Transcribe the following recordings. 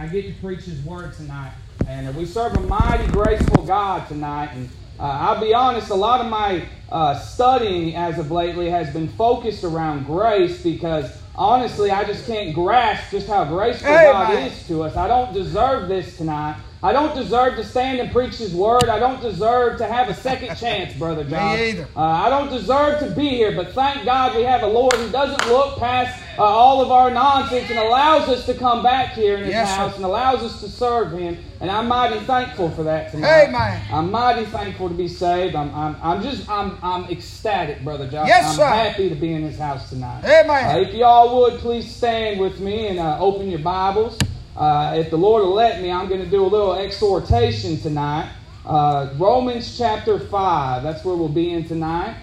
I get to preach His Word tonight. And we serve a mighty, graceful God tonight. And uh, I'll be honest, a lot of my uh, studying as of lately has been focused around grace because honestly, I just can't grasp just how graceful Amen. God is to us. I don't deserve this tonight. I don't deserve to stand and preach His Word. I don't deserve to have a second chance, Brother John. Me either. Uh, I don't deserve to be here, but thank God we have a Lord who doesn't look past uh, all of our nonsense and allows us to come back here in His Yes, sir. house and allows us to serve Him. And I'm mighty thankful for that tonight. Amen. I'm mighty thankful to be saved. I'm, I'm, I'm just, I'm, I'm ecstatic, Brother John. Yes, I'm sir. happy to be in His house tonight. Amen. Uh, if y'all would, please stand with me and uh, open your Bibles. Uh, if the Lord will let me, I'm going to do a little exhortation tonight. Uh, Romans chapter 5, that's where we'll be in tonight.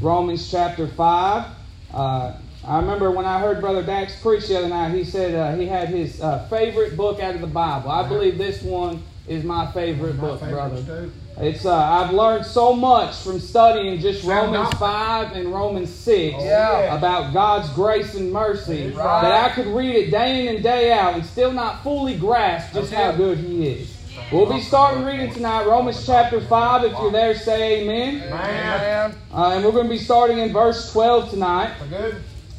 Romans chapter 5. Uh, I remember when I heard Brother Dax preach the other night, he said uh, he had his uh, favorite book out of the Bible. I believe this one is my favorite book, brother. It's uh, I've learned so much from studying just Romans five and Romans six Yeah. about God's grace and mercy Right. that I could read it day in and day out and still not fully grasp just how good He is. We'll be starting reading tonight Romans chapter five. If you're there, say Amen. Amen. Uh, and we're going to be starting in verse twelve tonight.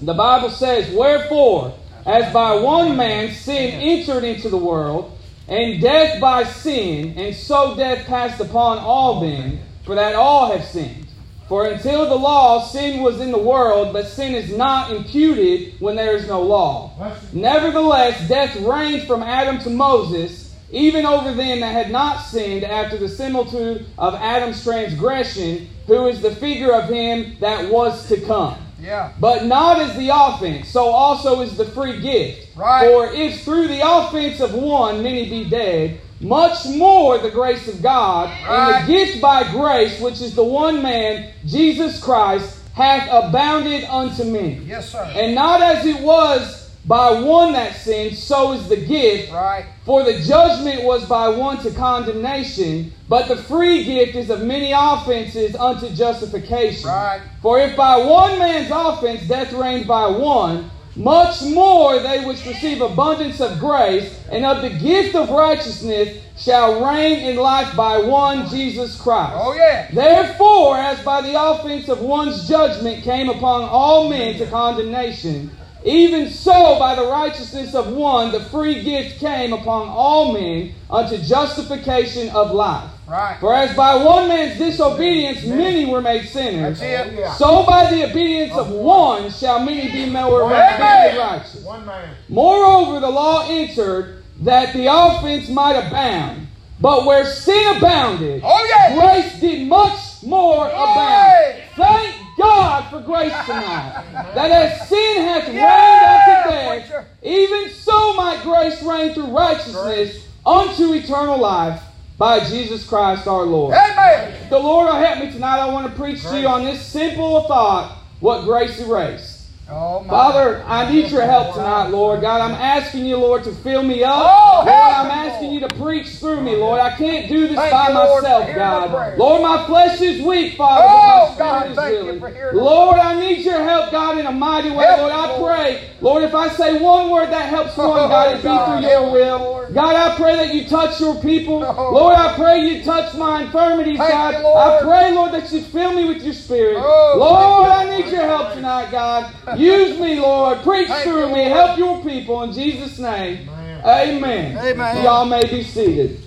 The Bible says, Wherefore, as by one man sin entered into the world, and death by sin, and so death passed upon all men, for that all have sinned. For until the law, sin was in the world, but sin is not imputed when there is no law. Nevertheless, death reigned from Adam to Moses, even over them that had not sinned after the similitude of Adam's transgression, who is the figure of him that was to come. Yeah. But not as the offense, so also is the free gift. Right. For if through the offense of one many be dead, much more the grace of God Right. and the gift by grace, which is the one man, Jesus Christ, hath abounded unto many. Yes, sir. And not as it was by one that sinned, so is the gift. Right. For the judgment was by one to condemnation, but the free gift is of many offenses unto justification. Right. For if by one man's offense death reigned by one, much more they which receive abundance of grace and of the gift of righteousness shall reign in life by one Jesus Christ. Oh, yeah. Therefore, as by the offense of one's judgment came upon all men to condemnation, even so by the righteousness of one the free gift came upon all men unto justification of life. Right. For as by one man's disobedience many were made sinners, so by the obedience of one shall many be made righteous. One man. Moreover, the law entered that the offense might abound. But where sin abounded, Oh, grace did much more abound. Thank God for grace tonight. That as sin hath Yeah, reigned unto death, even so might grace reign through righteousness unto eternal life by Jesus Christ our Lord. Amen. The Lord will help me tonight. I want to preach to you on this simple thought what grace erased. Oh. Father, I need your help tonight, Lord. God, I'm asking you, Lord, to fill me up. Oh, Lord, I'm asking you to preach through me, Lord. I can't do this Thank by you, myself, my God. Lord, my flesh is weak, Father, Oh, but my oh, God, spirit is you willing. for hearing Lord, I need your help, God, in a mighty way. Help Lord, I pray, Lord, if I say one word that helps one, Oh, God, it be through your will. Lord. God, I pray that you touch your people. Oh. Lord, I pray you touch my infirmities, Thank God. you, I pray, Lord, that you fill me with your spirit. Oh, Lord, I need your help tonight, God. Use me, Lord. Preach Thank through you, me. Lord. Help your people in Jesus' name. Amen. Amen. Y'all may be seated.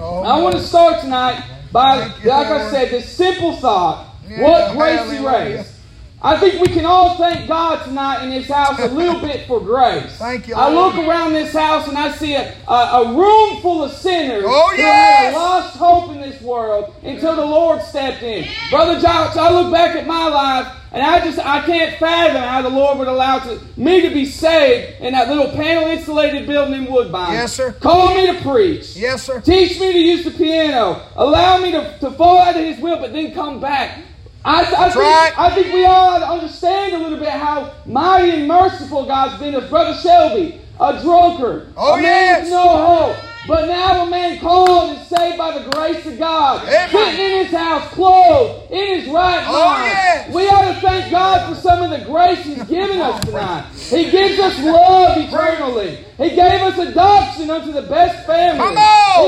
Oh, I want to start tonight by, you, like I said, this simple thought. Yeah, what grace hallelujah. erased. I think we can all thank God tonight in this house a little bit for grace. Thank you, I look around this house and I see a, a, a room full of sinners Oh, who yes. had lost hope in this world until the Lord stepped in. Brother Josh, I look back at my life and I just I can't fathom how the Lord would allow to, me to be saved in that little panel insulated building in Woodbine. Yes, sir. Call me to preach. Yes, sir. Teach me to use the piano. Allow me to, to fall out of His will, but then come back. I, I, think, right. I think we all understand a little bit how mighty and merciful God's been to. Brother Shelby, a drunkard, Oh, a man yes. with no hope. But now a man called and saved by the grace of God, Amen. sitting in his house, clothed, in his right Oh, mind. yes. We ought to thank God for some of the grace He's given us tonight. He gives us love eternally. He gave us adoption unto the best family.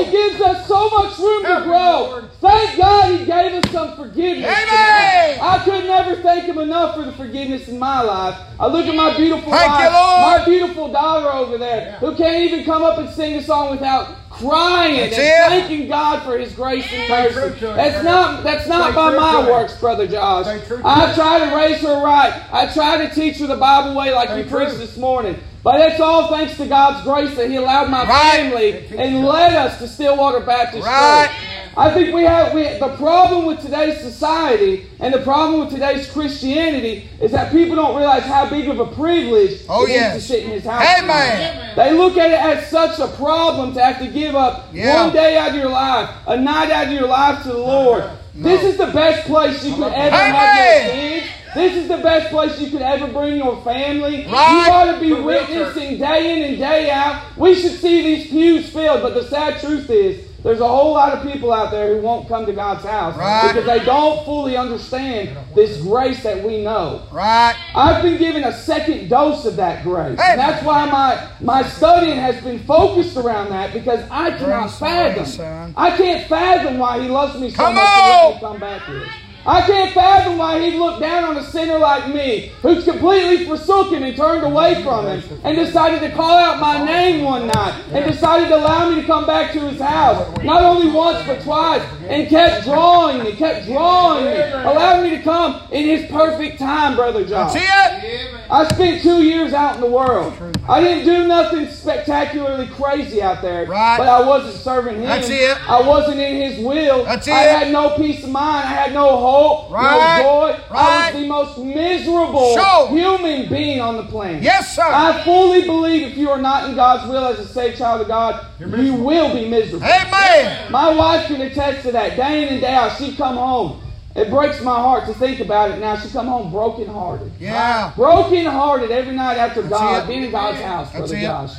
He gives us so much room to grow. Thank God He gave us some forgiveness. Amen. I could never thank Him enough for the forgiveness in my life. I look at my beautiful Thank wife, my beautiful daughter over there, who can't even come up and sing a song without crying That's and it. thanking God for His grace and mercy. That's not that's not by my works, brother Josh. I try to raise her right. I try to teach her the Bible way like you preached this morning. But it's all thanks to God's grace that He allowed my Right. family and led us to Stillwater Baptist Right. Church. I think we have we, the problem with today's society and the problem with today's Christianity is that people don't realize how big of a privilege Oh, it is yes. to sit in His house. Amen. They look at it as such a problem to have to give up Yeah. one day out of your life, a night out of your life to the Lord. This is the best place you could ever have your kids. This is the best place you could ever bring your family. Right. You ought to be witnessing day in and day out. We should see these pews filled, but the sad truth is, there's a whole lot of people out there who won't come to God's house Right. because they don't fully understand this grace that we know. Right. I've been given a second dose of that grace. Hey. And that's why my, my studying has been focused around that because I cannot Grace fathom. grace. I can't fathom why he loves me so Come much to let me come back here. I can't fathom why he'd look down on a sinner like me who's completely forsook him and turned away from him and decided to call out my name one night and decided to allow me to come back to his house. Not only once but twice and kept drawing me, kept drawing me, allowed me to come in his perfect time, Brother John. See it? I spent two years out in the world. I didn't do nothing spectacularly crazy out there. Right. But I wasn't serving him. That's it. I wasn't in his will. That's I had no peace of mind. I had no hope, Right. no joy. I was the most miserable Sure. human being on the planet. Yes, sir. I fully believe if you are not in God's will as a saved child of God, you will be miserable. Amen. My wife can attest to that day in and day out. She'd come home. It breaks my heart to think about it now. She come home brokenhearted. Yeah. Broken hearted every night after God, it. being in God's house, That's Brother it. Josh.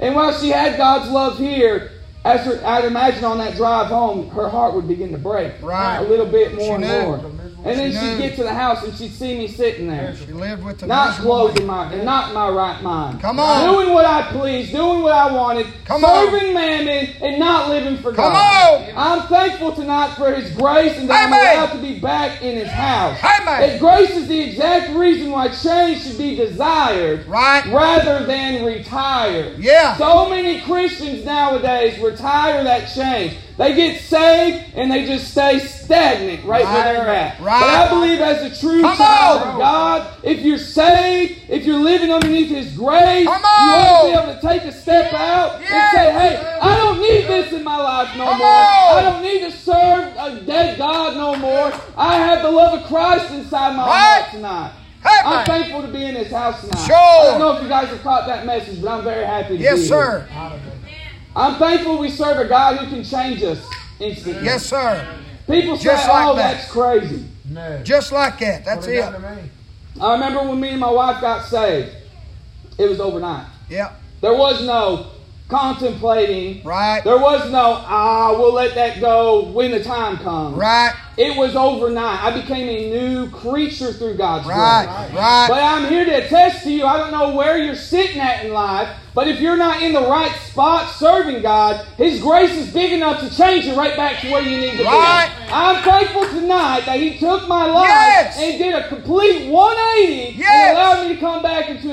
And while she had God's love here, as her, I'd imagine on that drive home, her heart would begin to break Right. a little bit more She and knew. more. And then She she'd get to the house and she'd see me sitting there. She lived with the Not in my and not in my right mind. Come on. Doing what I pleased, doing what I wanted, Come on. serving mammon and not living for Come God. on. I'm thankful tonight for His grace and that Amen. I'm allowed to be back in His house. Amen. His grace is the exact reason why change should be desired Right. rather than retired. Yeah. So many Christians nowadays retire that change. They get saved and they just stay stagnant right, where they're at. Right. But I believe as a true Come child on. of God, if you're saved, if you're living underneath His grace, you ought to be able to take a step out Yes. and say, hey, I don't need this in my life no Come more. on. I don't need to serve a dead God no more. I have the love of Christ inside my Right. heart tonight. Hey, I'm thankful to be in His house tonight. Sure. I don't know if you guys have caught that message, but I'm very happy to be Yes, here. sir. I'm thankful we serve a God who can change us instantly. Yes, sir. People say, Just like oh, that. that's crazy. No. Just like that. That's What it it. to me. I remember when me and my wife got saved, it was overnight. Yeah. There was no contemplating. Right. There was no, ah, we'll let that go when the time comes. Right. It was overnight. I became a new creature through God's Right. grace. Right. But I'm here to attest to you, I don't know where you're sitting at in life, but if you're not in the right spot serving God, His grace is big enough to change you right back to where you need to Right. be. I'm thankful tonight that He took my life Yes. and did a complete 180 Yes. and allowed me to come back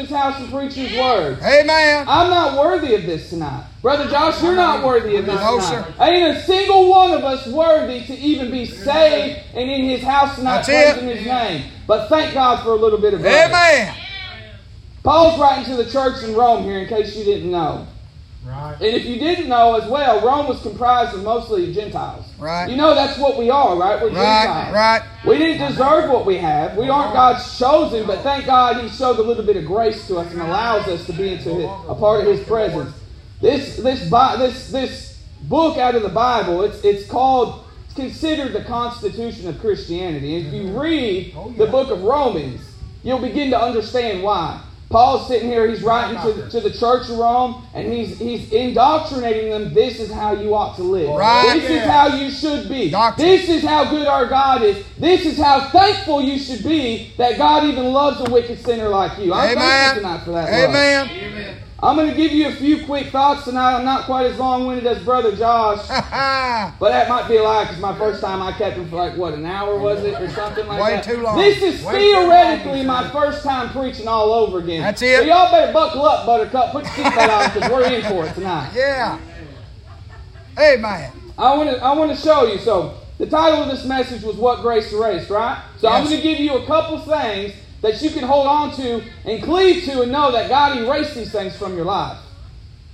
into His house and preach His word. Amen. I'm not worthy of this tonight. Brother Josh, you're not worthy of this No, tonight. sir. Ain't a single one of us worthy to even be saved and in his house tonight That's it. praising his name. But thank God for a little bit of grace. Amen. Paul's writing to the church in Rome here in case you didn't know. Right. And if you didn't know as well, Rome was comprised of mostly Gentiles. Right. You know that's what we are, right? We're Right. Gentiles. Right. We didn't deserve what we have. We aren't God's chosen, but thank God He showed a little bit of grace to us and allows us to be into his, a part of His presence. This this this this book out of the Bible, it's it's called it's considered the Constitution of Christianity. And if you mm-hmm. read oh, the book of Romans, you'll begin to understand why. Paul's sitting here, he's writing to, to the church of Rome, and he's he's indoctrinating them. This is how you ought to live. Right. This is how you should be. Doctrine. This is how good our God is. This is how thankful you should be that God even loves a wicked sinner like you. I'm Amen. thankful tonight for that. love. Amen. I'm going to give you a few quick thoughts tonight. I'm not quite as long winded as Brother Josh, but that might be a lie because my first time I kept him for like, what, an hour was it or something like Way that? Way too long. This is Way theoretically my first time preaching all over again. That's it. So y'all better buckle up, Buttercup. Put your seatbelt on because we're in for it tonight. yeah. Amen. I want to I want to show you. So the title of this message was "What Grace Erased," right? So I'm going to give you a couple things that you can hold on to and cleave to, and know that God erased these things from your life.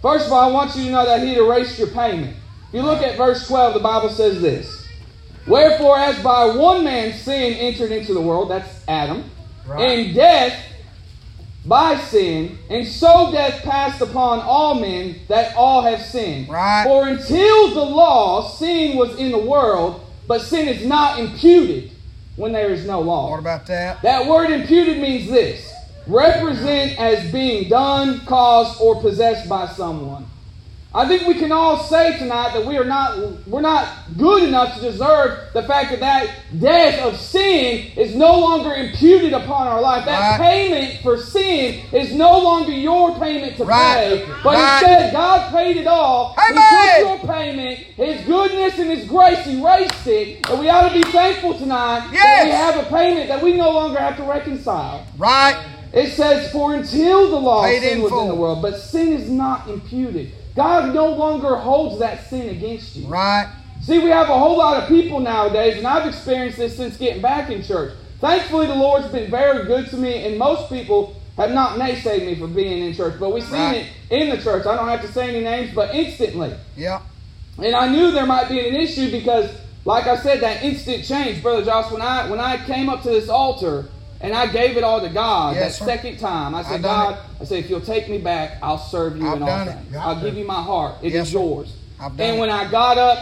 First of all, I want you to know that He erased your payment. If you look at verse 12, the Bible says this: "Wherefore, as by one man sin entered into the world, that's Adam, Right. and death." by sin, and so death passed upon all men that all have sinned. Right. For until the law, sin was in the world, but sin is not imputed when there is no law. What about that? That word imputed means this represent as being done, caused, or possessed by someone. I think we can all say tonight that we are not we're not good enough to deserve the fact that that death of sin is no longer imputed upon our life. That Right. payment for sin is no longer your payment to Right. pay, but Right. instead God paid it all. He Amen. took your payment, His goodness and His grace erased it, and we ought to be thankful tonight that we have a payment that we no longer have to reconcile. Right. It says, For until the law, Paid sin was in the world, but sin is not imputed. God no longer holds that sin against you. Right. See, we have a whole lot of people nowadays, and I've experienced this since getting back in church. Thankfully, the Lord's been very good to me, and most people have not naysayed me for being in church, but we've seen Right. it in the church. I don't have to say any names, but instantly. Yeah. And I knew there might be an issue because, like I said, that instant change, Brother Josh, when I when I came up to this altar and I gave it all to God Yes, that sir. second time, I said, done God, I said, if you'll take me back, I'll serve you I've in all things. I'll give you my heart. It is Yes, sir. yours. I've done And it. when I got up,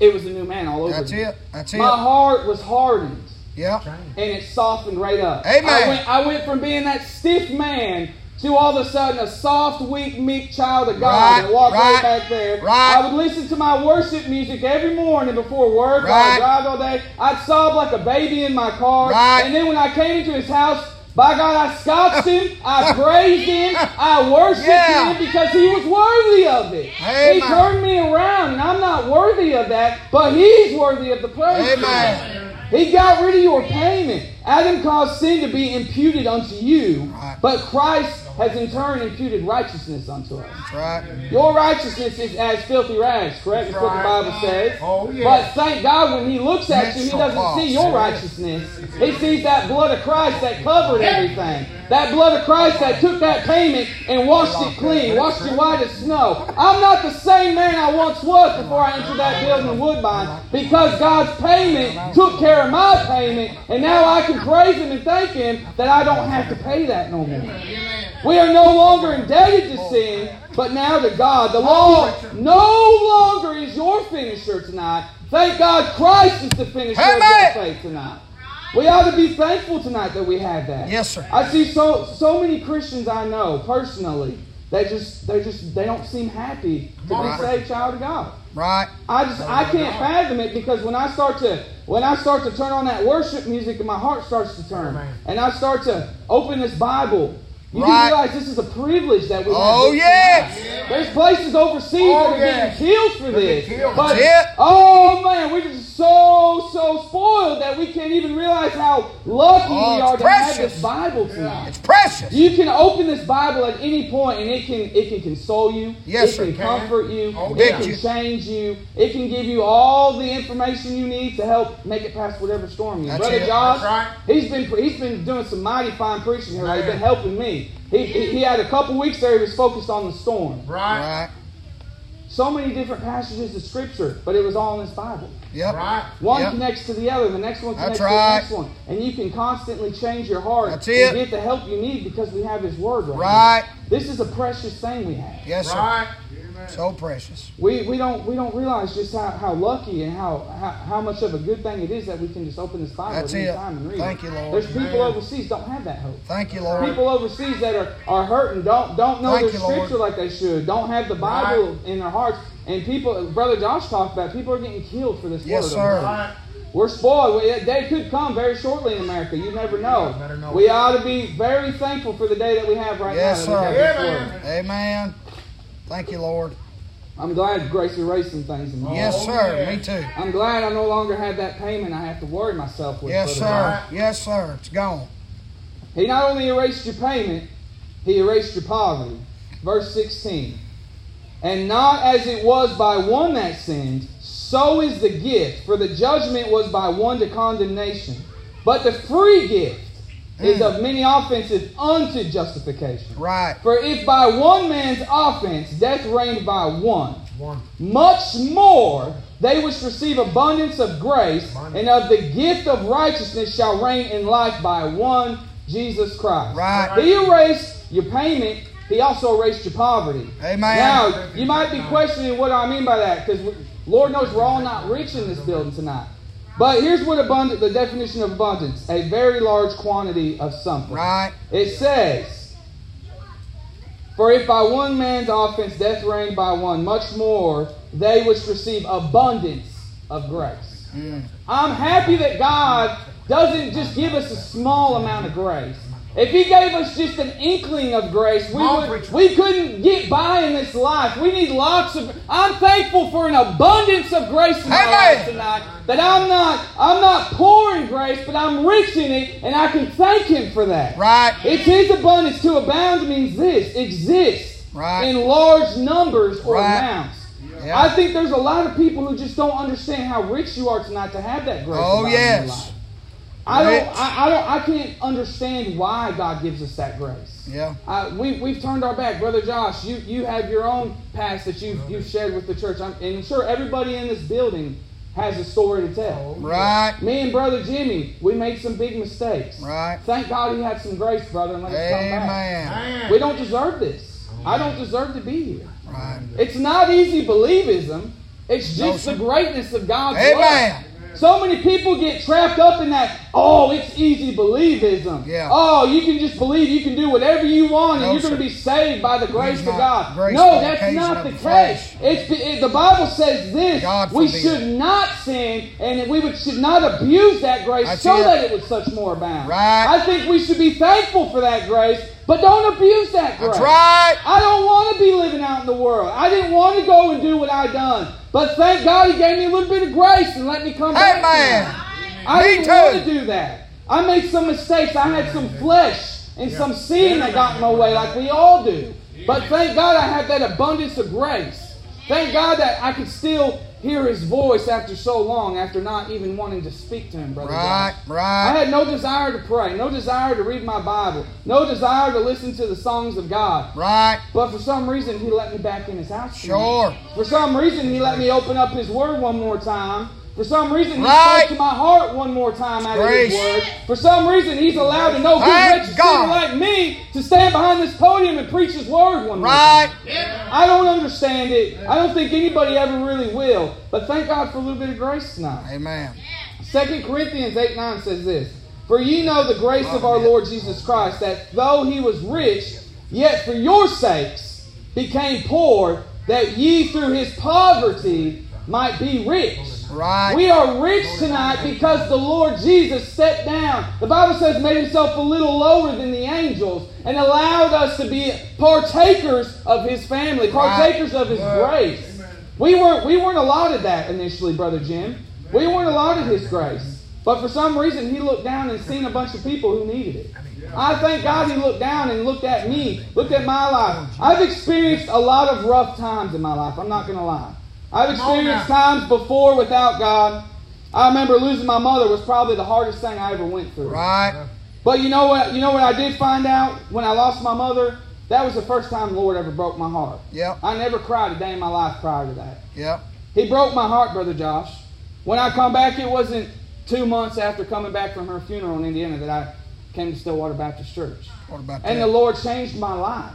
it was a new man all over That's me. it. That's it. My heart was hardened Yeah. and it softened right up. Amen. I went, I went from being that stiff man to all of a sudden a soft, weak, meek child of God Right, that walked right, right, back there. right. I would listen to my worship music every morning before work. I'd drive all day. I'd sob like a baby in my car. Right. And then when I came into his house, by God, I scotched him, I praised him, I worshiped Yeah. him because he was worthy of it. He turned me around, and I'm not worthy of that, but he's worthy of the praise. Amen. He got rid of your payment. Adam caused sin to be imputed unto you, Right. but Christ has in turn imputed righteousness unto us. Right. Your righteousness is as filthy rags, correct? That's what the Bible says. Oh, yeah. But thank God when He looks at you, He doesn't see your righteousness. He sees that blood of Christ that covered everything. That blood of Christ that took that payment and washed it clean, washed it white as snow. I'm not the same man I once was before I entered that building in Woodbine because God's payment took care of my payment, and now I can praise Him and thank Him that I don't have to pay that no more. We are no longer indebted to sin, but now to God. The law no longer is your finisher tonight. Thank God Christ is the finisher of Amen. your faith tonight. We ought to be thankful tonight that we have that. Yes, sir. I see so so many Christians I know personally They just they just they don't seem happy to Right. be saved child of God. Right. I just I can't fathom it because when I start to when I start to turn on that worship music and my heart starts to turn and I start to open this Bible, you Right. can realize this is a privilege that we have. Oh, yes. tonight. There's places overseas Oh, that are yes. getting killed for this. But it. oh man, we're just so so spoiled that we can't even realize how lucky Oh, we are to have this Bible tonight. It's precious. You can open this Bible at any point and it can it can console you. Yes, it sir. can comfort you. Oh, it can change you. It can give you all the information you need to help make it past whatever storm you're Brother it. Josh, right. he's been he's been doing some mighty fine preaching here. He's Man. been helping me. He, he, he had a couple weeks there. He was focused on the storm. Right. Right. So many different passages of Scripture, but it was all in this Bible. Yep. Right. One Yep. connects to the other, the next one That's connects right. to the next one. And you can constantly change your heart That's and it. get the help you need because we have His Word right, Right. here. This is a precious thing we have. Yes, sir. Right. So precious. We, we don't we don't realize just how, how lucky and how, how how much of a good thing it is that we can just open this Bible That's at any it. time and read. Thank it. you, Lord. There's people Man. overseas don't have that hope. Thank you, Lord. People overseas that are, are hurting, don't don't know Thank their you, Lord. scripture like they should, don't have the Bible in their hearts. And people, Brother Josh talked about, people are getting killed for this Yes, word. sir. We're spoiled. We, that could come very shortly in America. You never know. Better know. We ought to be very thankful for the day that we have right Yes, now. that we sir. Amen. Amen. Thank you, Lord. I'm glad Grace erased some things in me. Yes, Oh, sir. yeah. Me too. I'm glad I no longer have that payment I have to worry myself with. Yes, Brother sir. Yes, sir. It's gone. He not only erased your payment, he erased your poverty. Verse 16. And not as it was by one that sinned, so is the gift. For the judgment was by one to condemnation. But the free gift is Mm. of many offenses unto justification. Right. For if by one man's offense death reigned by one, One. much more they which receive abundance of grace and of the gift of righteousness shall reign in life by one Jesus Christ. Right. He erased your payment. He also erased your poverty. Amen. Now, you might be questioning what I mean by that because Lord knows we're all not rich in this building tonight. But here's what abundant, the definition of abundance a very large quantity of something. Right. It says, For if by one man's offense death reigned by one, much more they which receive abundance of grace. Mm. I'm happy that God doesn't just give us a small amount of grace. If He gave us just an inkling of grace, we, would, we couldn't get by in this life. We need lots of. I'm thankful for an abundance of grace in my Amen. life tonight. That I'm not, I'm not poor in grace, but I'm rich in it, and I can thank Him for that. Right. It's His abundance to abound means this exists Right. in large numbers or Right. amounts. Yeah. I think there's a lot of people who just don't understand how rich you are tonight to have that grace. Oh, abound in your yes. Life. I don't. I, I don't. I can't understand why God gives us that grace. Yeah. Uh, we, we've turned our back, brother Josh. You you have your own past that you you've shared with the church, I'm, and I'm sure everybody in this building has a story to tell. Right. Me and brother Jimmy, we made some big mistakes. Right. Thank God he had some grace, brother, and let us come back. Amen. We don't deserve this. I don't deserve to be here. Right. It's not easy believism. It's just sir. the greatness of God's Amen. love. So many people get trapped up in that, oh, it's easy believism. Yeah. Oh, you can just believe you can do whatever you want and you're going to be saved by the grace of God. grace no, that's not the the case. It's, it, the Bible says this God we forbid. should not sin and we would, should not abuse that grace That's so it. that it would such more abound. Right. I think we should be thankful for that grace, but don't abuse that grace. That's right. I don't want to be living out in the world. I didn't want to go and do what I done. But thank God He gave me a little bit of grace and let me come back. Amen. I Me didn't too. want to do that. I made some mistakes. I had some flesh and some sin that got in my way, like we all do. But thank God I have that abundance of grace. Thank God that I could still hear His voice after so long, after not even wanting to speak to Him, brother. Right. Josh. I had no desire to pray, no desire to read my Bible, no desire to listen to the songs of God. Right. But for some reason, he let me back in his house. Sure. For some reason, he let me open up his word one more time. For some reason, he Right. spoke to my heart one more time out of his word. For some reason, he's allowed a no good Thank wretched God. sinner like me to stand behind this podium and preach his word one more Right. time. I don't understand it. I don't think anybody ever really will. But thank God for a little bit of grace tonight. Amen. 2 Corinthians 8 9 says this For ye know the grace of our Lord Jesus Christ, that though he was rich, yet for your sakes became poor, that ye through his poverty might be rich. Right. We are rich tonight because the Lord Jesus stepped down. The Bible says made himself a little lower than the angels and allowed us to be partakers of his family, partakers of his grace. We weren't we weren't allotted that initially, Brother Jim. We weren't allotted his grace. But for some reason he looked down and seen a bunch of people who needed it. I thank God he looked down and looked at me, looked at my life. I've experienced a lot of rough times in my life, I'm not gonna lie. I've experienced times before without God. I remember losing my mother was probably the hardest thing I ever went through. Right. But you know what? You know what I did find out when I lost my mother? That was the first time the Lord ever broke my heart. Yep. I never cried a day in my life prior to that. Yep. He broke my heart, Brother Josh. When I come back, it wasn't two months after coming back from her funeral in Indiana that I came to Stillwater Baptist Church. What about And the? Lord changed my life.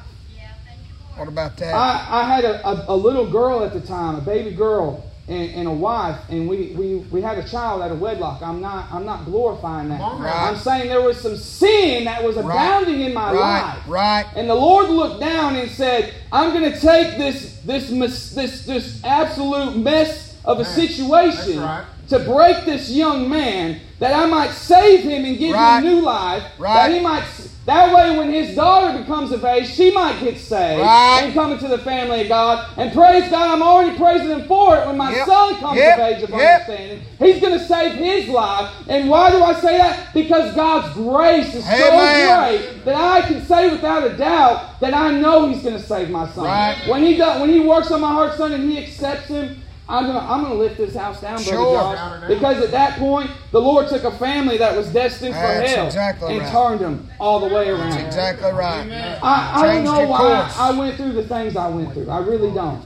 What about that? I, I had a, a, a little girl at the time, a baby girl, and, and a wife, and we, we, we had a child out of wedlock. I'm not I'm not glorifying that. Now. I'm saying there was some sin that was abounding in my Right. life. Right. And the Lord looked down and said, "I'm going to take this this this this absolute mess of a Man, situation, right. to break this young man that I might save him and give Right. him new life. Right. That he might that way when his daughter becomes of age, she might get saved Right. and come into the family of God. And praise God, I'm already praising him for it when my Yep. son comes Yep. of age of Yep. understanding. He's going to save his life. And why do I say that? Because God's grace is so great that I can say without a doubt that I know He's going to save my son. Right. When he does, when He works on my heart, son, and He accepts him, I'm gonna I'm gonna lift this house down, brother Sure. Josh, Down and down. because at that point the Lord took a family that was destined for That's hell exactly and right. turned them all the way around. That's exactly right. I, I don't know why course. I went through the things I went through. I really don't.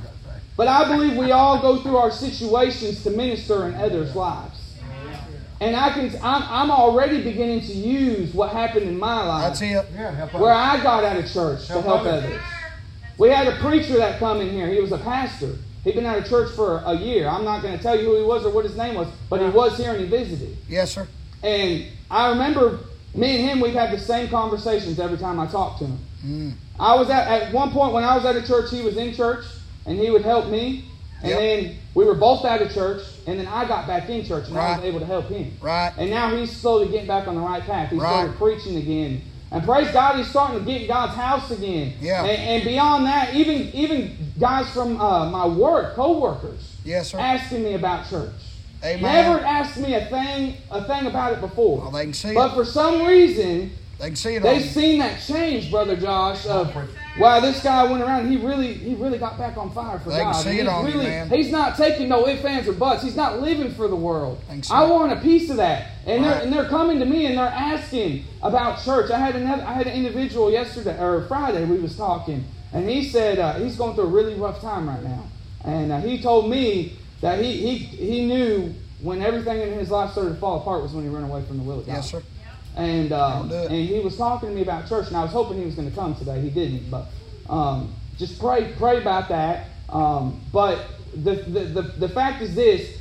But I believe we all go through our situations to minister in others' lives. And I can, I'm, I'm already beginning to use what happened in my life That's it. Yeah, where. I got out of church to Help help others. others. We had a preacher that come in here. He was a pastor. He'd been out of church for a year. I'm not going to tell you who he was or what his name was, but he was here and he visited. Yes, sir. And I remember me and him, we've had the same conversations every time I talked to him. Mm. I was at, at one point when I was at a church, he was in church, and he would help me. And Yep. then we were both out of church, and then I got back in church, and I was able to help him. Right. And now he's slowly getting back on the right path. He Right. started preaching again. And praise God, he's starting to get in God's house again. Yeah. And, and beyond that, even even guys from uh, my work, co-workers, Yes, sir. asking me about church. Amen. Never asked me a thing a thing about it before. Well, they can see But it. for some reason, they can see it. They've you. seen that change, brother Josh. Of wow, this guy went around. He really, he really got back on fire for They God. see And it he's on you, man. he's not taking no ifs, ands, or buts. He's not living for the world. See I want a piece of that, and they're and they're coming to me and they're asking about church. I had another, I had an individual yesterday or Friday. We was talking, and he said uh, he's going through a really rough time right now, and uh, he told me that he he he knew when everything in his life started to fall apart was when he ran away from the will of God. Yes, sir. And uh, Don't do it. and he was talking to me about church, and I was hoping he was going to come today. He didn't, but um, just pray pray about that. Um, but the, the the the fact is this: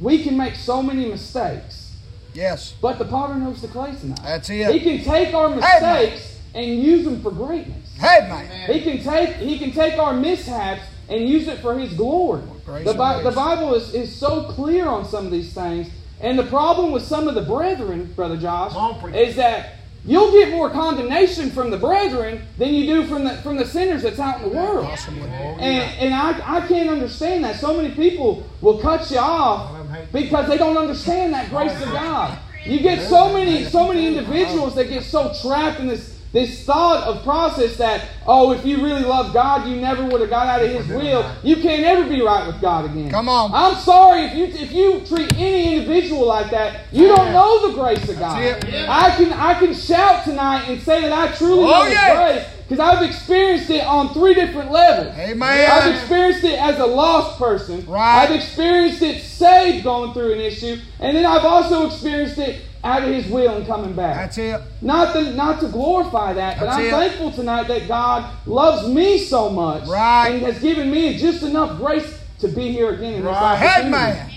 we can make so many mistakes, Yes. but the potter knows the clay tonight. That's it. He can take our mistakes and use them for greatness. Hey, man. He can take he can take our mishaps and use it for his glory. The, Bi- the. Bible is, is so clear on some of these things. And the problem with some of the brethren, Brother Josh, Come on, preacher. is that you'll get more condemnation from the brethren than you do from the from the sinners that's out in the world. Oh, and, and I, I can't understand that. So many people will cut you off because they don't understand that grace of oh, God. You get so many so many individuals that get so trapped in this this thought of process that oh if you really love God you never would have got out of His will you can't ever be right with God again. Come on. I'm sorry if you if you treat any individual like that you don't know the grace of God. It. I can I can shout tonight and say that I truly Oh, know His yeah. grace because I've experienced it on three different levels. Amen. I've experienced it as a lost person. Right. I've experienced it saved going through an issue. And then I've also experienced it out of his will and coming back. That's it. Not to, not to glorify that, but I'm it. thankful tonight that God loves me so much Right. and has given me just enough grace to be here again in Right. Hey, opportunity. man.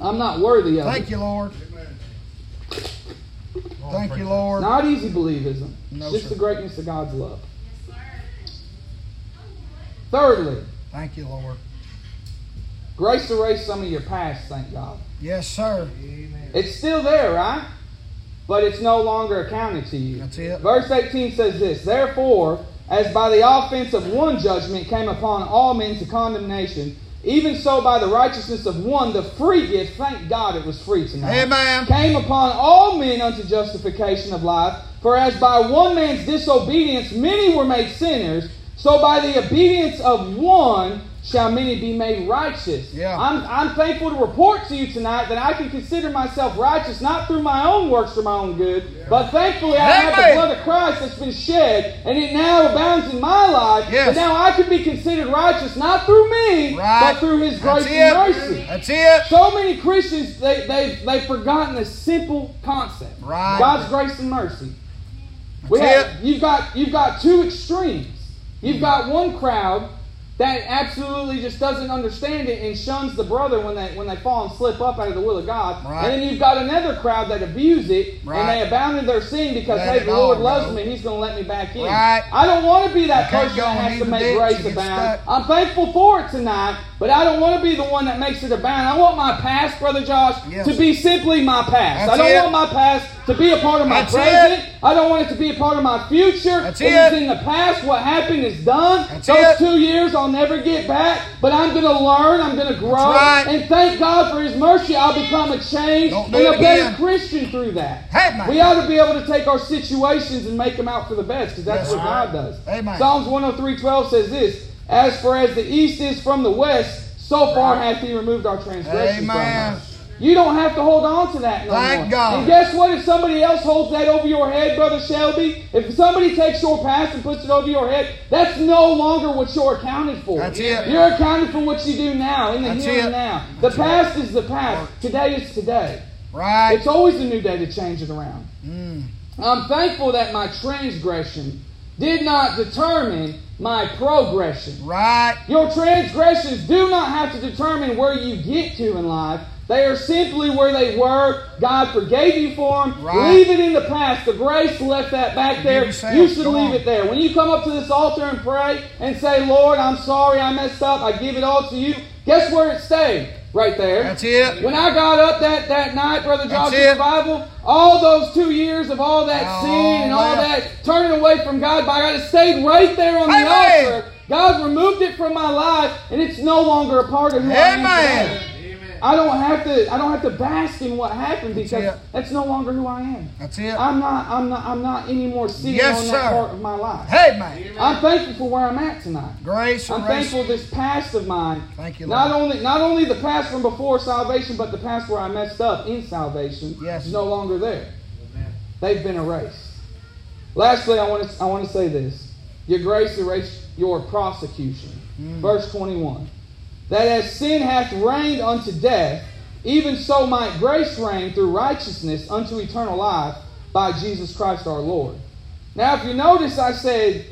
I'm not worthy of Thank it. you, Lord. Thank you, Lord. Not easy believism. No, just sir. the greatness of God's love. Thirdly, Thank you, Lord. Grace erased some of your past, thank God. Yes, sir. It's still there, right? But it's no longer accounted to you. That's it. Verse 18 says this Therefore, as by the offense of one judgment came upon all men to condemnation, even so by the righteousness of one, the free gift, thank God it was free tonight, Amen. came upon all men unto justification of life. For as by one man's disobedience many were made sinners, so by the obedience of one shall many be made righteous. Yeah. I'm, I'm thankful to report to you tonight that I can consider myself righteous, not through my own works or my own good, but thankfully I have the blood of Christ that's been shed, and it now abounds in my life. Yes. But now I can be considered righteous, not through me, Right. but through His grace That's and it. mercy. That's it. So many Christians, they, they, they've forgotten a simple concept. Right. God's grace and mercy. We That's have, you've, got, you've got two extremes. You've hmm. got one crowd that absolutely just doesn't understand it and shuns the brother when they when they fall and slip up out of the will of God. Right. And then you've got another crowd that abuse it Right. and they abound in their sin because Let hey, the Lord all loves me, He's going to let me back in. Right. I don't want to be that person that has to make grace abound. I'm thankful for it tonight, but I don't want to be the one that makes it abound. I want my past, brother Josh, Yes. to be simply my past. That's I don't it. want my past to be a part of my That's present. it. I don't want it to be a part of my future. That's it it. is in the past. What happened is done. That's Those two years I'll never get back, but I'm going to learn. I'm going to grow. right. And thank God for His mercy. I'll become a changed and a better. Christian through that. Man. We ought to be able to take our situations and make them out for the best because that's Yes, what right. God does. Amen. Psalms 103.12 says this, As for as the east is from the west, so far hath He removed our transgressions from us. You don't have to hold on to that no Thank more. God. And guess what? If somebody else holds that over your head, Brother Shelby, if somebody takes your past and puts it over your head, that's no longer what you're accounted for. That's it. You're accounted for what you do now, in the That's here it. and now. The past is the past. Today is today. Right. It's always a new day to change it around. Mm. I'm thankful that my transgression did not determine my progression. Right. Your transgressions do not have to determine where you get to in life. They are simply where they were. God forgave you for them. Right. Leave it in the past. The grace left that back there. You should Come leave on. it there. When you come up to this altar and pray and say, Lord, I'm sorry I messed up. I give it all to you. Guess where it stayed? Right there. That's it. When I got up that, that night, Brother Joshua's. Bible, all those two years of all that All sin and all that. turning away from God, by God, it stayed right there on the Amen. altar. God removed it from my life, and it's no longer a part of who I am today. I don't have to. I don't have to bask in what happened because it. that's no longer who I am. That's it. I'm not. I'm not. I'm not anymore sitting Yes, on sir. that part of my life. Hey, man. I'm thankful for where I'm at tonight. Grace I'm grace. thankful this past of mine. Thank you, Not only not only the past from before salvation, but the past where I messed up in salvation Yes. is no longer there. Amen. They've been erased. Lastly, I want to I want to say this: Your grace erased your prosecution. Mm. Verse 21. That as sin hath reigned unto death, even so might grace reign through righteousness unto eternal life by Jesus Christ our Lord. Now, if you notice, I said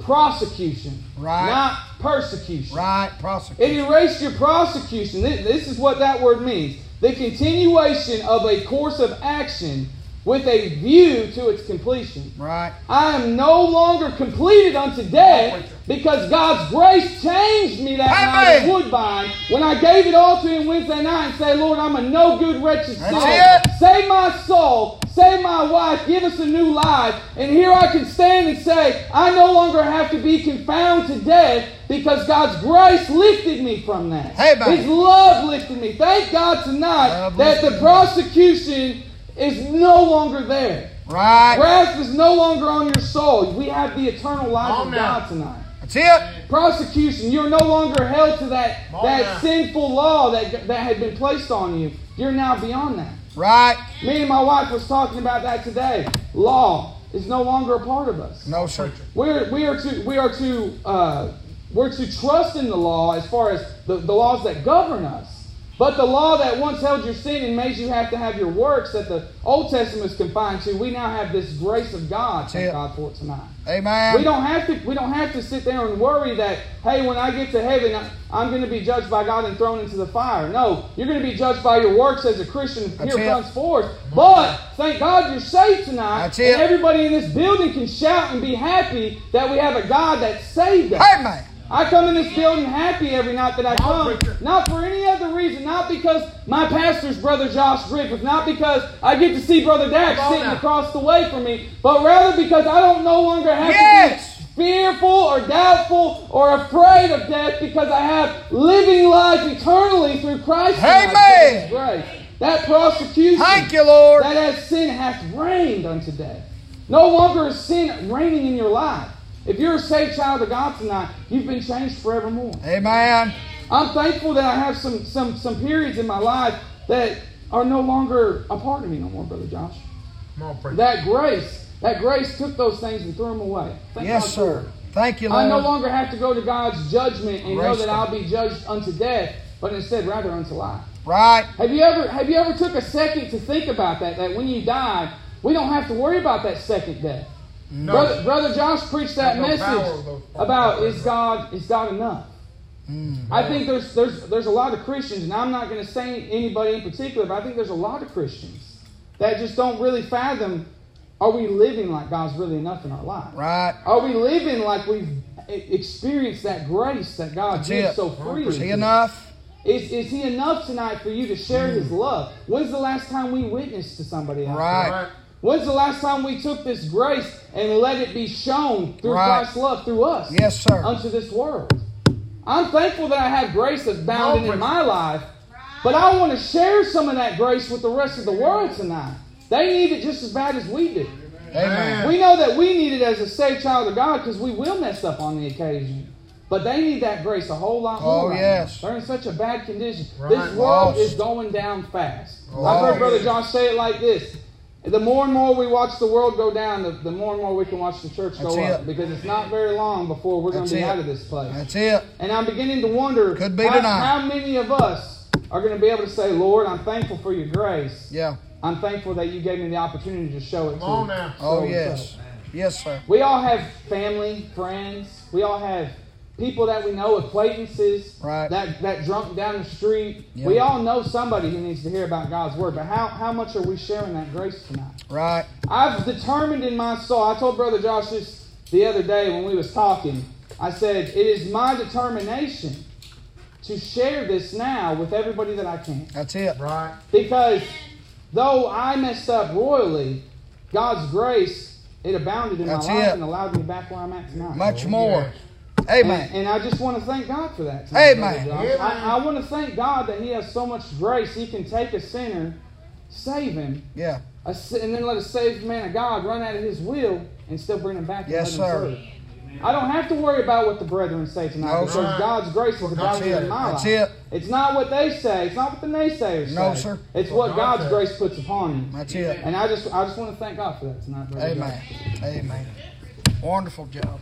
prosecution, Right. not persecution. Right. Prosecute. It erased your prosecution. This is what that word means. The continuation of a course of action with a view to its completion. Right. I am no longer completed unto death because God's grace changed me that night at Woodbine when I gave it all to Him Wednesday night and said, Lord, I'm a no good, wretched sinner. Save my soul. Save my wife. Give us a new life. And here I can stand and say, I no longer have to be confounded to death because God's grace lifted me from that. Amen. His love lifted me. Thank God tonight Love that the prosecution is no longer there. Right. Wrath is no longer on your soul. We have the eternal life of now. God tonight. That's it. Prosecution, you're no longer held to that, that now. sinful law that, that had been placed on you. You're now beyond that. Right. Me and my wife was talking about that today. Law is no longer a part of us. No, sir. We're, we are to we are to uh, we're to trust in the law as far as the, the laws that govern us. But the law that once held your sin and made you have to have your works that the Old Testament is confined to, we now have this grace of God. Thank it. God for it tonight. Amen. We don't have to. We don't have to sit there and worry that hey, when I get to heaven, I'm going to be judged by God and thrown into the fire. No, you're going to be judged by your works as a Christian That's here it. forth. But thank God you're saved tonight. That's it. And everybody in this building can shout and be happy that we have a God that saved us. Man. I come in this building happy every night that I Come on, come. preacher. Not for any other reason. Not because my pastor's brother Josh Griffith. Not because I get to see Brother Dax sitting now. across the way from me. But rather because I don't no longer have Yes. to be fearful or doubtful or afraid of death because I have living life eternally through Christ. Amen. grace. That prosecution Thank you, Lord. that as sin hath reigned unto death. No longer is sin reigning in your life. If you're a saved child of God tonight, you've been changed forevermore. Amen. I'm thankful that I have some some some periods in my life that are no longer a part of me no more, Brother Josh. Come on, preacher. That grace, that grace took those things and threw them away. Thank Yes, God sir. Thank you, Lord. I no longer have to go to God's judgment and know that for- I'll be judged unto death, but instead rather unto life. Right. Have you ever have you ever took a second to think about that? That when you die, we don't have to worry about that second death. No. Brother, Brother Josh preached that no message about is God is God enough? Mm. I think there's there's there's a lot of Christians, and I'm not going to say anybody in particular, but I think there's a lot of Christians that just don't really fathom: Are we living like God's really enough in our life? Right. Are we living like we've experienced that grace that God That's gives it. so freely? Is he enough? Is, is He enough tonight for you to share His love? When's the last time we witnessed to somebody else? Right. When's the last time we took this grace and let it be shown through Right. Christ's love through us Yes, sir. unto this world? I'm thankful that I have grace that's bounded No, in my life, but I want to share some of that grace with the rest of the world tonight. They need it just as bad as we do. Amen. We know that we need it as a saved child of God because we will mess up on the occasion. But they need that grace a whole lot oh, more. Oh, right yes. now. They're in such a bad condition. Right. This world Lost. is going down fast. Oh, I've heard Brother. Josh say it like this. The more and more we watch the world go down, the, the more and more we can watch the church That's go up. it. Because it's not very long before we're going to be it. out of this place. That's it. And I'm beginning to wonder Could be how, tonight. how many of us are going to be able to say, Lord, I'm thankful for your grace. Yeah. I'm thankful that you gave me the opportunity to show it Come to on you. now. Oh, So and yes. so. Yes, sir. We all have family, friends. We all have people that we know, acquaintances Right. that, that drunk down the street. Yeah. We all know somebody who needs to hear about God's word. But how, how much are we sharing that grace tonight? Right. I've determined in my soul. I told Brother Josh this the other day when we was talking. I said, it is my determination to share this now with everybody that I can. That's it. Right. Because though I messed up royally, God's grace, it abounded in That's my life it. and allowed me back where I'm at tonight. Much more. yes. Amen. And, and I just want to thank God for that. tonight, Amen. Brother Amen. I, I want to thank God that He has so much grace. He can take a sinner, save him, Yeah. a, and then let a saved man of God run out of His will and still bring him back. Yes, let sir. serve. I don't have to worry about what the brethren say tonight No, because sir. God's grace is That's about it. in my That's life. it. It's not what they say. It's not what the naysayers No, say. sir. It's What what God God's says. grace puts upon you. That's it. And I just I just want to thank God for that tonight, brother. Amen. Amen. Wonderful job.